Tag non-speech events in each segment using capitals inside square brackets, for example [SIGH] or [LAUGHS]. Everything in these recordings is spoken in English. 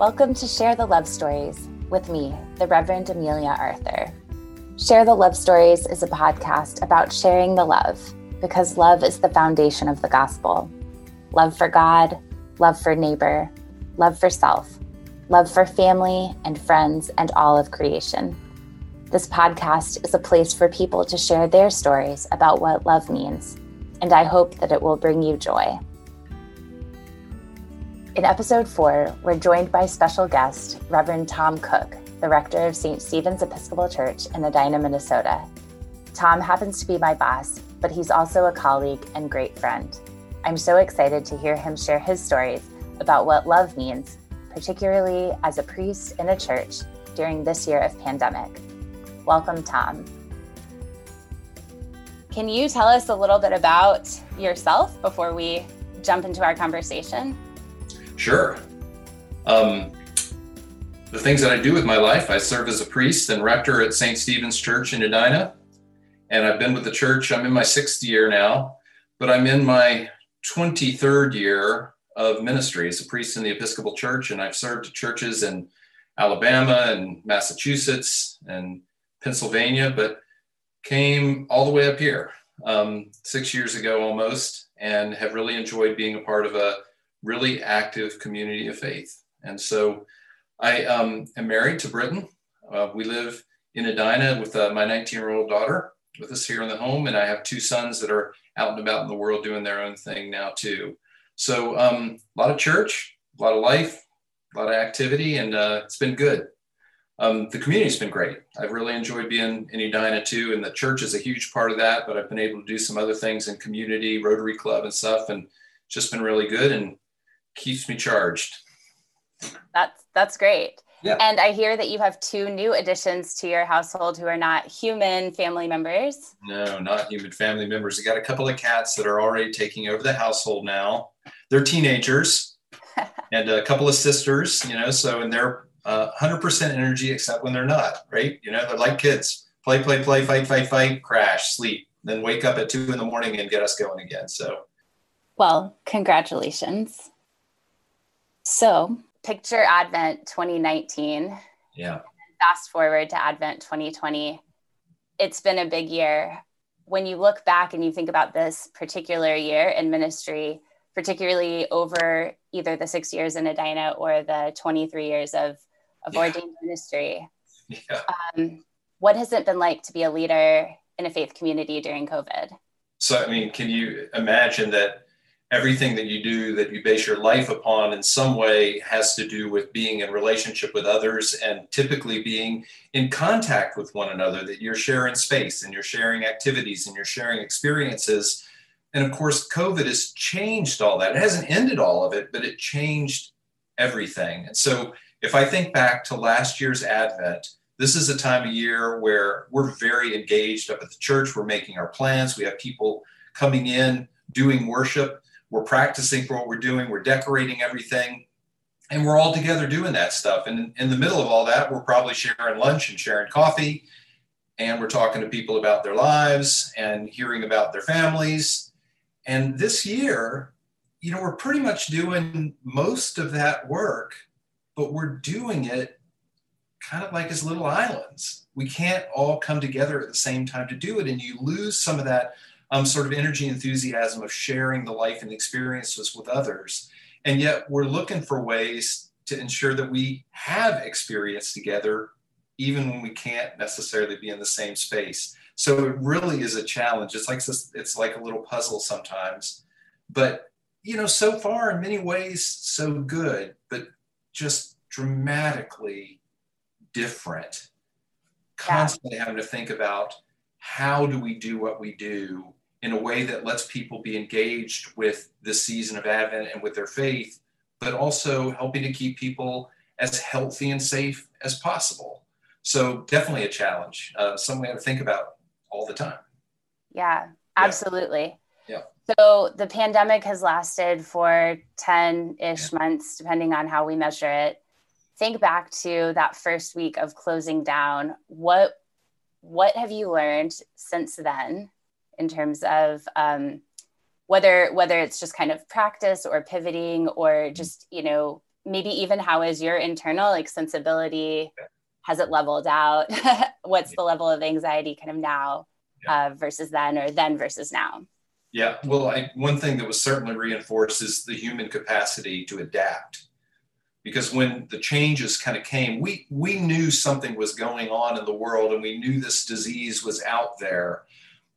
Welcome to Share the Love Stories with me, the Reverend Amelia Arthur. Share the Love Stories is a podcast about sharing the love because love is the foundation of the gospel. Love for God, love for neighbor, love for self, love for family and friends and all of creation. This podcast is a place for people to share their stories about what love means, and I hope that it will bring you joy. In episode four, we're joined by special guest, Reverend Tom Cook, the rector of St. Stephen's Episcopal Church in Edina, Minnesota. Tom happens to be my boss, but he's also a colleague and great friend. I'm so excited to hear him share his stories about what love means, particularly as a priest in a church during this year of pandemic. Welcome, Tom. Can you tell us a little bit about yourself before we jump into our conversation? Sure. Um, the things that I do with my life, I serve as a priest and rector at St. Stephen's Church in Edina. And I've been with the church, I'm in my sixth year now, but I'm in my 23rd year of ministry as a priest in the Episcopal Church. And I've served churches in Alabama and Massachusetts and Pennsylvania, but came all the way up here um, six years ago almost and have really enjoyed being a part of a really active community of faith. And so I um, am married to Britton. Uh, we live in Edina with uh, my 19 year old daughter with us here in the home. And I have two sons that are out and about in the world doing their own thing now, too. So um, a lot of church, a lot of life, a lot of activity, and uh, it's been good. Um, the community's been great. I've really enjoyed being in Edina too, and the church is a huge part of that. But I've been able to do some other things in community, Rotary Club, and stuff, and just been really good. And keeps me charged. That's that's great. Yeah. And I hear that you have two new additions to your household who are not human family members. No, not human family members. I got a couple of cats that are already taking over the household now. They're teenagers [LAUGHS] and a couple of sisters, you know, so and they're uh, 100% energy except when they're not, right? You know, they're like kids play, play, play, fight, fight, fight, crash, sleep, then wake up at two in the morning and get us going again. So, well, congratulations. So picture Advent 2019. Yeah. Fast forward to Advent 2020. It's been a big year. When you look back and you think about this particular year in ministry, particularly over either the six years in Edina or the 23 years of, of yeah. ordained ministry, yeah. um, what has it been like to be a leader in a faith community during COVID? So, I mean, can you imagine that everything that you do that you base your life upon in some way has to do with being in relationship with others and typically being in contact with one another that you're sharing space and you're sharing activities and you're sharing experiences. And of course covid has changed all that. It hasn't ended all of it but it changed everything. And so if i think back to last year's advent this is a time of year where we're very engaged up at the church. We're making our plans. We have people coming in doing worship we're practicing for what we're doing, we're decorating everything, and we're all together doing that stuff. And in the middle of all that, we're probably sharing lunch and sharing coffee, and we're talking to people about their lives and hearing about their families. And this year, you know, we're pretty much doing most of that work, but we're doing it kind of like as little islands. We can't all come together at the same time to do it, and you lose some of that um, sort of energy enthusiasm of sharing the life and experiences with others. And yet we're looking for ways to ensure that we have experience together, even when we can't necessarily be in the same space. So it really is a challenge. It's like it's like a little puzzle sometimes, but you know, so far in many ways so good, but just dramatically different. Constantly having to think about how do we do what we do in a way that lets people be engaged with the season of Advent and with their faith, but also helping to keep people as healthy and safe as possible. So, definitely a challenge, uh, something we have to think about all the time. Yeah, absolutely. Yeah. So, the pandemic has lasted for 10 ish yeah. months, depending on how we measure it. Think back to that first week of closing down. What what have you learned since then in terms of um, whether whether it's just kind of practice or pivoting or just you know maybe even how is your internal like sensibility has it leveled out? [LAUGHS] What's the level of anxiety kind of now uh, versus then or then versus now? Yeah well I, one thing that was certainly reinforced is the human capacity to adapt. Because when the changes kind of came we we knew something was going on in the world and we knew this disease was out there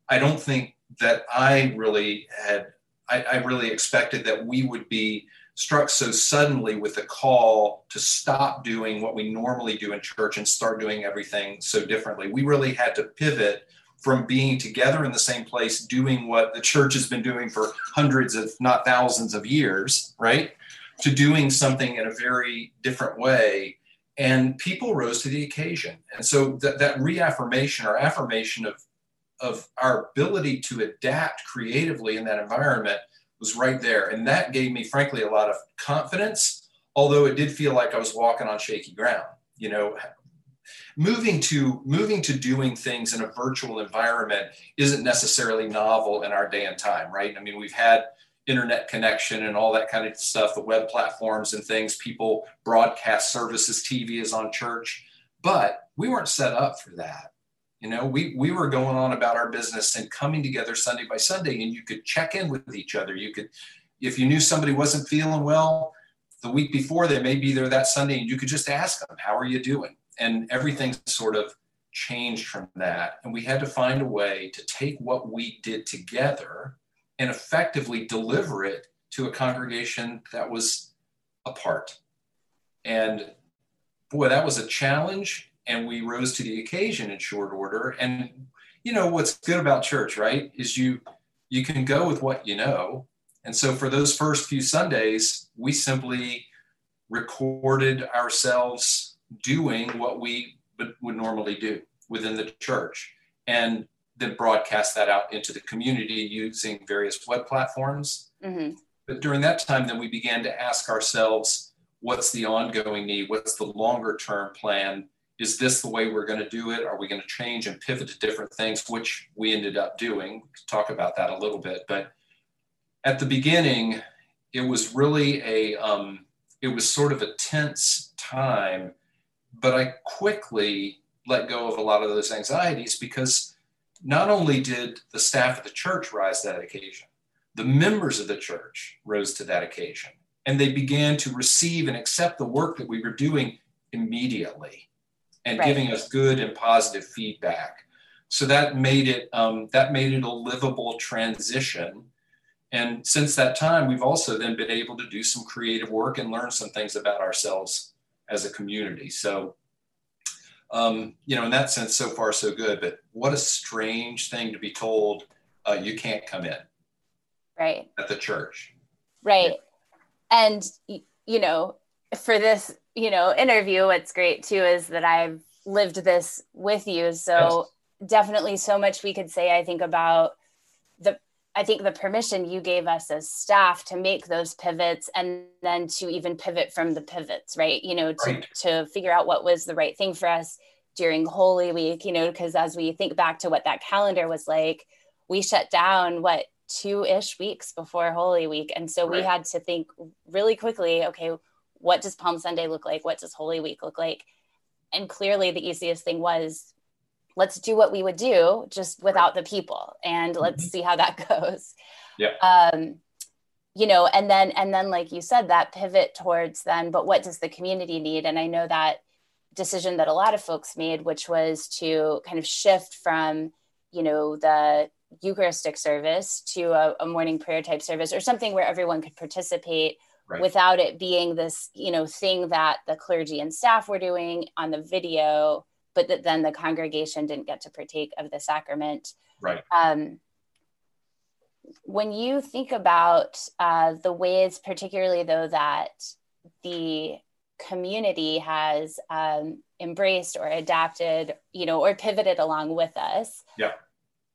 i don't think that i really had I, I really expected that we would be struck so suddenly with a call to stop doing what we normally do in church and start doing everything so differently. We really had to pivot from being together in the same place, doing what the church has been doing for hundreds, if not thousands of years, right? To doing something in a very different way. And people rose to the occasion. And so that, that reaffirmation or affirmation of, of our ability to adapt creatively in that environment was right there. And that gave me, frankly, a lot of confidence, although it did feel like I was walking on shaky ground. You know, moving to moving to doing things in a virtual environment isn't necessarily novel in our day and time, right? I mean, we've had internet connection and all that kind of stuff, the web platforms and things, people broadcast services, TV is on church, but we weren't set up for that. You know, we, we were going on about our business and coming together Sunday by Sunday, and you could check in with each other. You could, if you knew somebody wasn't feeling well the week before, they may be there that Sunday, and you could just ask them, How are you doing? And everything sort of changed from that. And we had to find a way to take what we did together and effectively deliver it to a congregation that was apart. And boy, that was a challenge and we rose to the occasion in short order. And you know what's good about church, right? Is you you can go with what you know. And so for those first few Sundays, we simply recorded ourselves doing what we would normally do within the church and then broadcast that out into the community using various web platforms. Mm-hmm. But during that time, then we began to ask ourselves, what's the ongoing need? What's the longer term plan? Is this the way we're going to do it? Are we going to change and pivot to different things, which we ended up doing? talk about that a little bit. But at the beginning, it was really a, um, it was sort of a tense time, but I quickly let go of a lot of those anxieties because not only did the staff of the church rise to that occasion, the members of the church rose to that occasion and they began to receive and accept the work that we were doing immediately and right. giving us good and positive feedback. So that made it um, that made it a livable transition. And since that time, we've also then been able to do some creative work and learn some things about ourselves as a community. So, um, you know, in that sense, so far so good. But what a strange thing to be told uh, you can't come in. Right. At the church. Right. Yeah. And you know, for this you know interview what's great too is that i've lived this with you so yes. definitely so much we could say i think about the i think the permission you gave us as staff to make those pivots and then to even pivot from the pivots right you know to, right. to figure out what was the right thing for us during holy week you know because as we think back to what that calendar was like we shut down what two-ish weeks before holy week and so right. we had to think really quickly okay what does Palm Sunday look like? What does Holy Week look like? And clearly, the easiest thing was let's do what we would do just without the people and let's mm-hmm. see how that [LAUGHS] goes. Yeah. Um, you know, and then, and then, like you said, that pivot towards then, but what does the community need? And I know that decision that a lot of folks made, which was to kind of shift from, you know, the Eucharistic service to a, a morning prayer type service or something where everyone could participate right. without it being this you know thing that the clergy and staff were doing on the video but that then the congregation didn't get to partake of the sacrament. Right. Um, when you think about uh, the ways particularly though that the community has um, embraced or adapted you know or pivoted along with us yeah.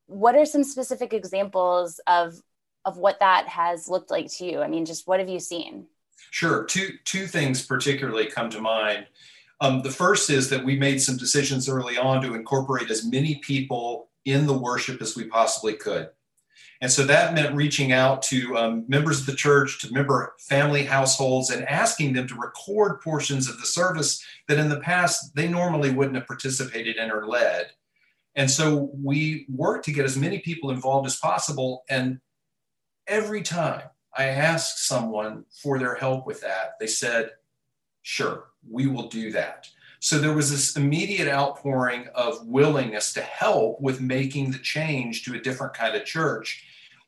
what are some specific examples of of what that has looked like to you? I mean, just what have you seen? Sure. Two two things particularly come to mind. Um, the first is that we made some decisions early on to incorporate as many people in the worship as we possibly could. And so that meant reaching out to um, members of the church, to member family households, and asking them to record portions of the service that in the past they normally wouldn't have participated in or led. And so we worked to get as many people involved as possible. And every time I asked someone for their help with that, they said, sure, we will do that. So there was this immediate outpouring of willingness to help with making the change to a different kind of church.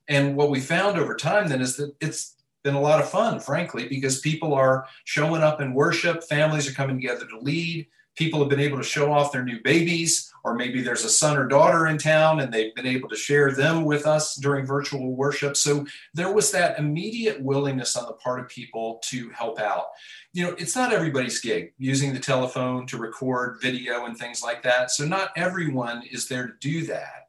And what we found over time then is that it's been a lot of fun, frankly, because people are showing up in worship, families are coming together to lead, people have been able to show off their new babies, or maybe there's a son or daughter in town and they've been able to share them with us during virtual worship. So there was that immediate willingness on the part of people to help out you know, it's not everybody's gig using the telephone to record video and things like that. So not everyone is there to do that.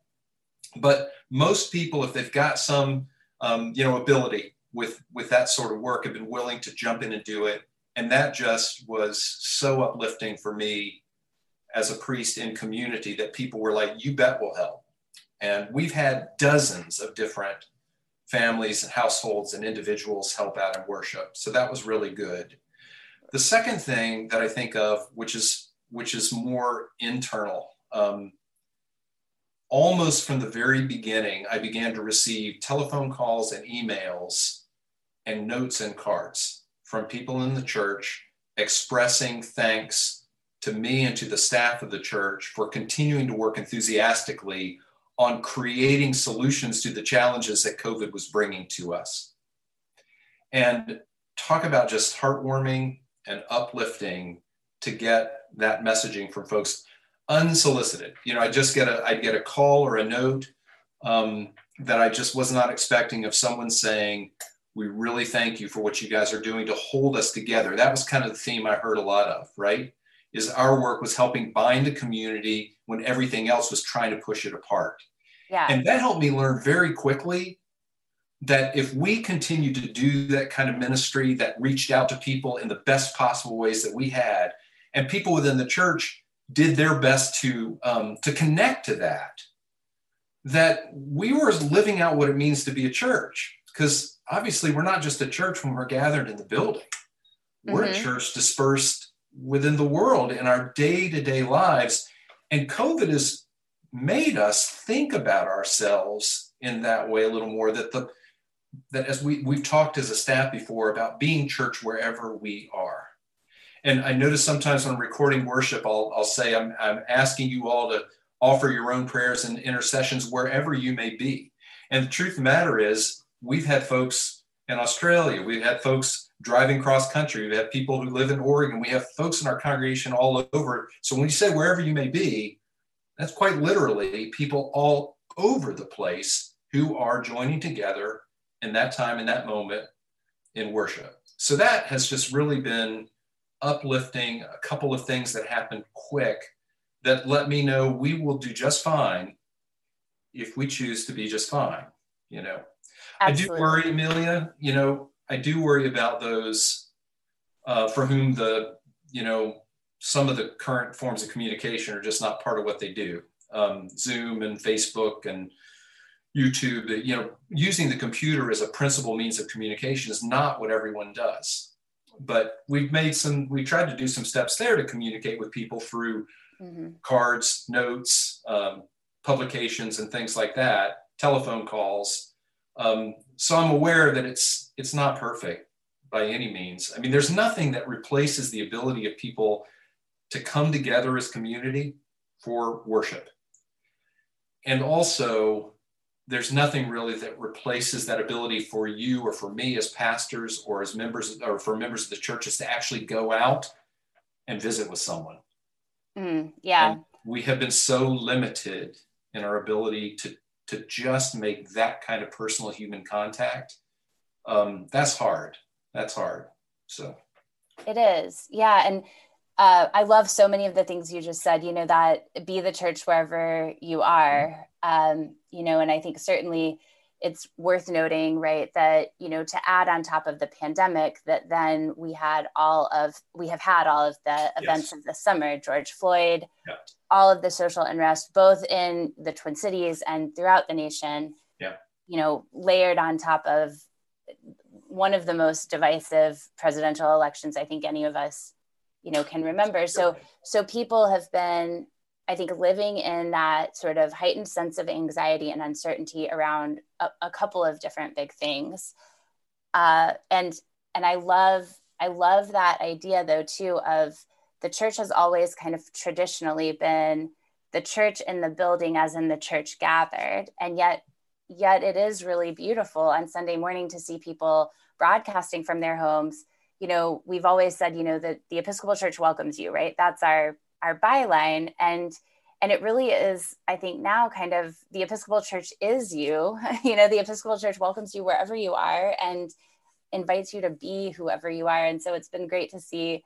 But most people, if they've got some, um, you know, ability with with that sort of work, have been willing to jump in and do it. And that just was so uplifting for me as a priest in community that people were like, "You bet we'll help." And we've had dozens of different families and households and individuals help out in worship. So that was really good. The second thing that I think of, which is which is more internal, um, almost from the very beginning, I began to receive telephone calls and emails and notes and cards from people in the church expressing thanks to me and to the staff of the church for continuing to work enthusiastically on creating solutions to the challenges that COVID was bringing to us. And talk about just heartwarming and uplifting to get that messaging from folks unsolicited. You know, I just get a I'd get a call or a note um, that I just was not expecting of someone saying, "We really thank you for what you guys are doing to hold us together." That was kind of the theme I heard a lot of. Right? Is our work was helping bind a community when everything else was trying to push it apart. Yeah. And that helped me learn very quickly that if we continue to do that kind of ministry that reached out to people in the best possible ways that we had, and people within the church did their best to um, to connect to that, that we were living out what it means to be a church. Because obviously, we're not just a church when we're gathered in the building. We're mm-hmm. a church dispersed within the world in our day to day lives, and COVID has made us think about ourselves in that way a little more. That the that as we, we've talked as a staff before about being church wherever we are. And I notice sometimes when I'm recording worship, I'll, I'll say, I'm, I'm asking you all to offer your own prayers and intercessions wherever you may be. And the truth of the matter is, we've had folks in Australia, we've had folks driving cross country, we have people who live in Oregon, we have folks in our congregation all over. So when you say wherever you may be, that's quite literally people all over the place who are joining together in that time, in that moment in worship. So that has just really been uplifting. A couple of things that happened quick that let me know we will do just fine if we choose to be just fine. You know, Absolutely. I do worry, Amelia. You know, I do worry about those uh, for whom the you know some of the current forms of communication are just not part of what they do. Um, Zoom and Facebook and YouTube, you know, using the computer as a principal means of communication is not what everyone does. But we've made some, we tried to do some steps there to communicate with people through mm-hmm. cards, notes, um, publications, and things like that, telephone calls. Um, so I'm aware that it's it's not perfect by any means. I mean, there's nothing that replaces the ability of people to come together as community for worship. And also there's nothing really that replaces that ability for you or for me as pastors or as members or for members of the churches to actually go out and visit with someone. Mm, yeah. And we have been so limited in our ability to to just make that kind of personal human contact. Um, that's hard. That's hard. So it is. Yeah. And uh, I love so many of the things you just said, you know, that be the church wherever you are. Um, you know, and I think certainly it's worth noting, right, that, you know, to add on top of the pandemic, that then we had all of, we have had all of the events yes. of the summer, George Floyd, yeah. all of the social unrest, both in the Twin Cities and throughout the nation. Yeah. you know, layered on top of one of the most divisive presidential elections I think any of us, you know, can remember. So, so people have been, I think, living in that sort of heightened sense of anxiety and uncertainty around a, a couple of different big things. Uh, and and I love I love that idea though too of the church has always kind of traditionally been the church in the building as in the church gathered. And yet yet it is really beautiful on sunday morning to see people broadcasting from their homes. You know we've always said you know that the episcopal church welcomes you right? That's our our byline. And and it really is i think now kind of the episcopal church is you. [LAUGHS] You know the episcopal church welcomes you wherever you are and invites you to be whoever you are. And so it's been great to see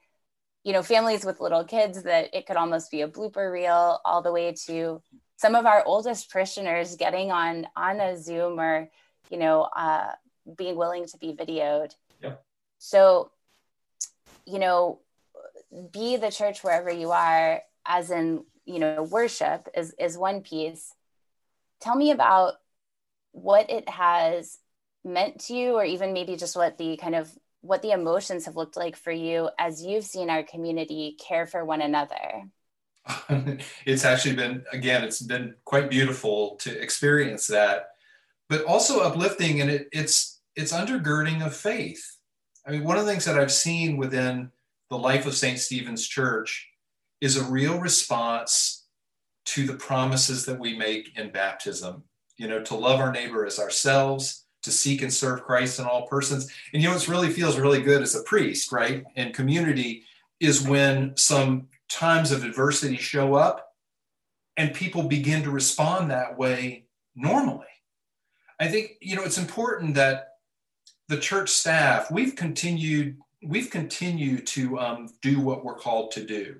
you know families with little kids that it could almost be a blooper reel all the way to some of our oldest parishioners getting on on a zoom or you know uh, being willing to be videoed. Yep. so you know be the church wherever you are as in you know worship is is one piece tell me about what it has meant to you or even maybe just what the kind of what the emotions have looked like for you as you've seen our community care for one another. [LAUGHS] it's actually been, again, it's been quite beautiful to experience that, but also uplifting, and it, it's it's undergirding of faith. I mean, one of the things that I've seen within the life of St. Stephen's Church is a real response to the promises that we make in baptism. You know, to love our neighbor as ourselves, to seek and serve Christ in all persons. And you know, what really feels really good as a priest, right? And community is when some times of adversity show up and people begin to respond that way normally. I think, you know, it's important that the church staff, we've continued, we've continued to um, do what we're called to do.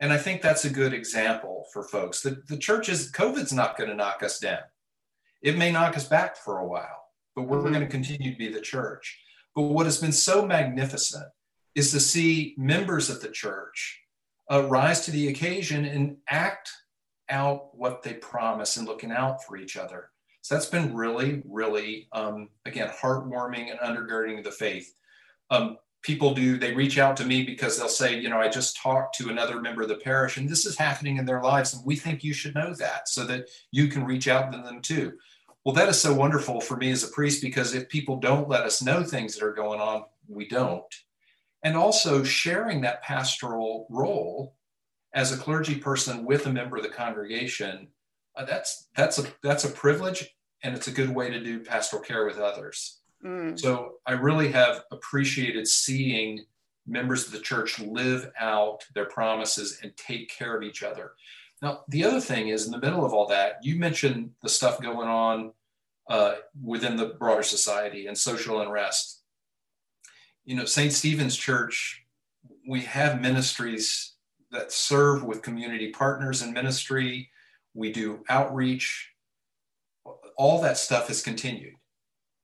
And I think that's a good example for folks. The, the church is, COVID's not going to knock us down. It may knock us back for a while but we're mm-hmm. going to continue to be the church. But what has been so magnificent is to see members of the church uh, rise to the occasion and act out what they promise and looking out for each other. So that's been really, really, um, again, heartwarming and undergirding the faith. Um, people do, they reach out to me because they'll say, you know, I just talked to another member of the parish and this is happening in their lives. And we think you should know that so that you can reach out to them too. Well, that is so wonderful for me as a priest because if people don't let us know things that are going on, we don't. And also sharing that pastoral role as a clergy person with a member of the congregation, uh, that's that's a that's a privilege and it's a good way to do pastoral care with others. Mm. So I really have appreciated seeing members of the church live out their promises and take care of each other. Now, the other thing is, in the middle of all that, you mentioned the stuff going on uh, within the broader society and social unrest. You know, St. Stephen's Church, we have ministries that serve with community partners in ministry. We do outreach. All that stuff has continued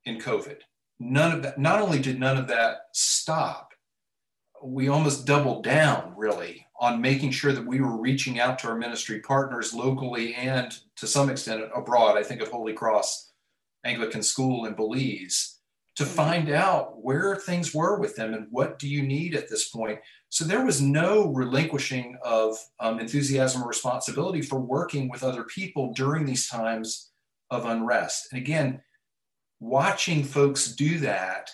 in COVID. None of that, not only did none of that stop, we almost doubled down really on making sure that we were reaching out to our ministry partners locally and to some extent abroad. I think of Holy Cross Anglican School in Belize to mm-hmm. find out where things were with them and what do you need at this point. So there was no relinquishing of um, enthusiasm or responsibility for working with other people during these times of unrest. And again, watching folks do that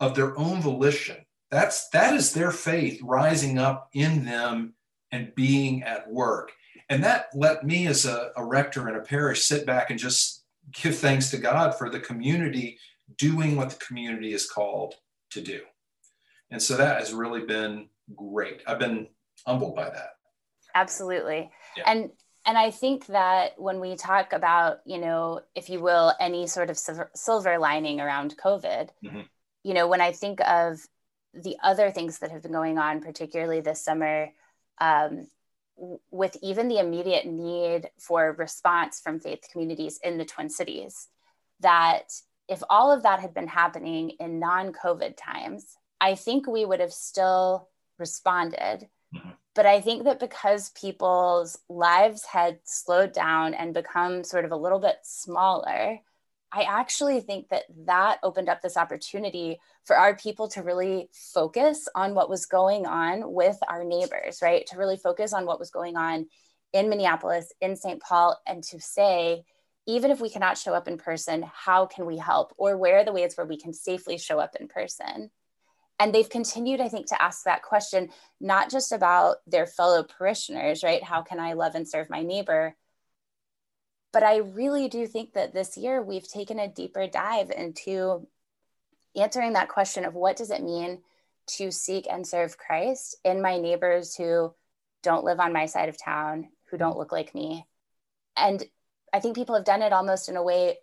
of their own volition that's that is their faith rising up in them and being at work. And that let me as a, a rector in a parish sit back and just give thanks to God for the community doing what the community is called to do. And so that has really been great. I've been humbled by that. Absolutely. Yeah. And and I think that when we talk about, you know, if you will, any sort of silver lining around COVID, mm-hmm. you know, when I think of the other things that have been going on, particularly this summer, um, with even the immediate need for response from faith communities in the Twin Cities, that if all of that had been happening in non COVID times, I think we would have still responded. But I think that because people's lives had slowed down and become sort of a little bit smaller, I actually think that that opened up this opportunity for our people to really focus on what was going on with our neighbors, right? To really focus on what was going on in Minneapolis, in St. Paul, and to say, even if we cannot show up in person, how can we help? Or where are the ways where we can safely show up in person? And they've continued, I think, to ask that question, not just about their fellow parishioners, right? How can I love and serve my neighbor? But I really do think that this year we've taken a deeper dive into answering that question of what does it mean to seek and serve Christ in my neighbors who don't live on my side of town, who don't mm-hmm. look like me. And I think people have done it almost in a way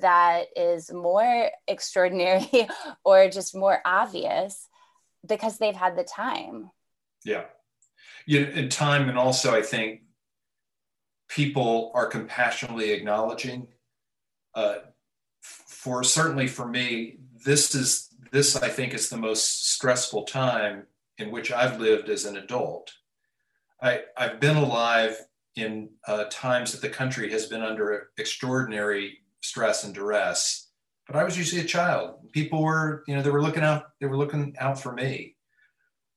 that is more extraordinary [LAUGHS] or just more obvious because they've had the time. Yeah. Yeah, in time and also I think people are compassionately acknowledging uh, for certainly for me this is this i think is the most stressful time in which i've lived as an adult I, i've been alive in uh, times that the country has been under extraordinary stress and duress. But i was usually a child. People were you know they were looking out they were looking out for me.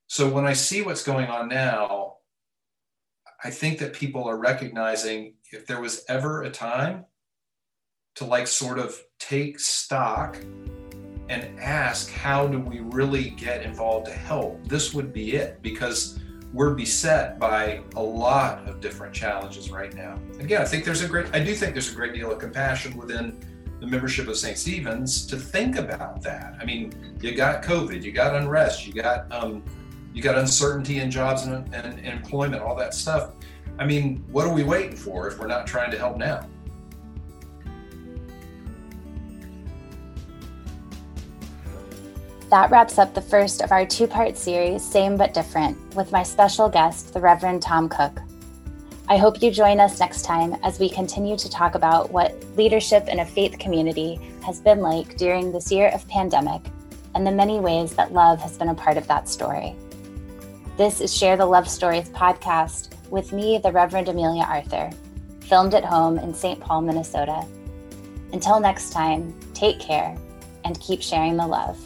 So when i see what's going on now i think that people are recognizing if there was ever a time to like sort of take stock and ask how do we really get involved to help? This would be it because we're beset by a lot of different challenges right now. Again, I think there's a great, I do think there's a great deal of compassion within the membership of St. Stephen's to think about that. I mean, you got COVID, you got unrest, you got um, you got uncertainty in jobs and, and, and employment, all that stuff. I mean, what are we waiting for if we're not trying to help now? That wraps up the first of our two part series, Same But Different, with my special guest, the Reverend Tom Cook. I hope you join us next time as we continue to talk about what leadership in a faith community has been like during this year of pandemic and the many ways that love has been a part of that story. This is Share the Love Stories podcast with me, the Reverend Amelia Arthur, filmed at home in St. Paul, Minnesota. Until next time, take care and keep sharing the love.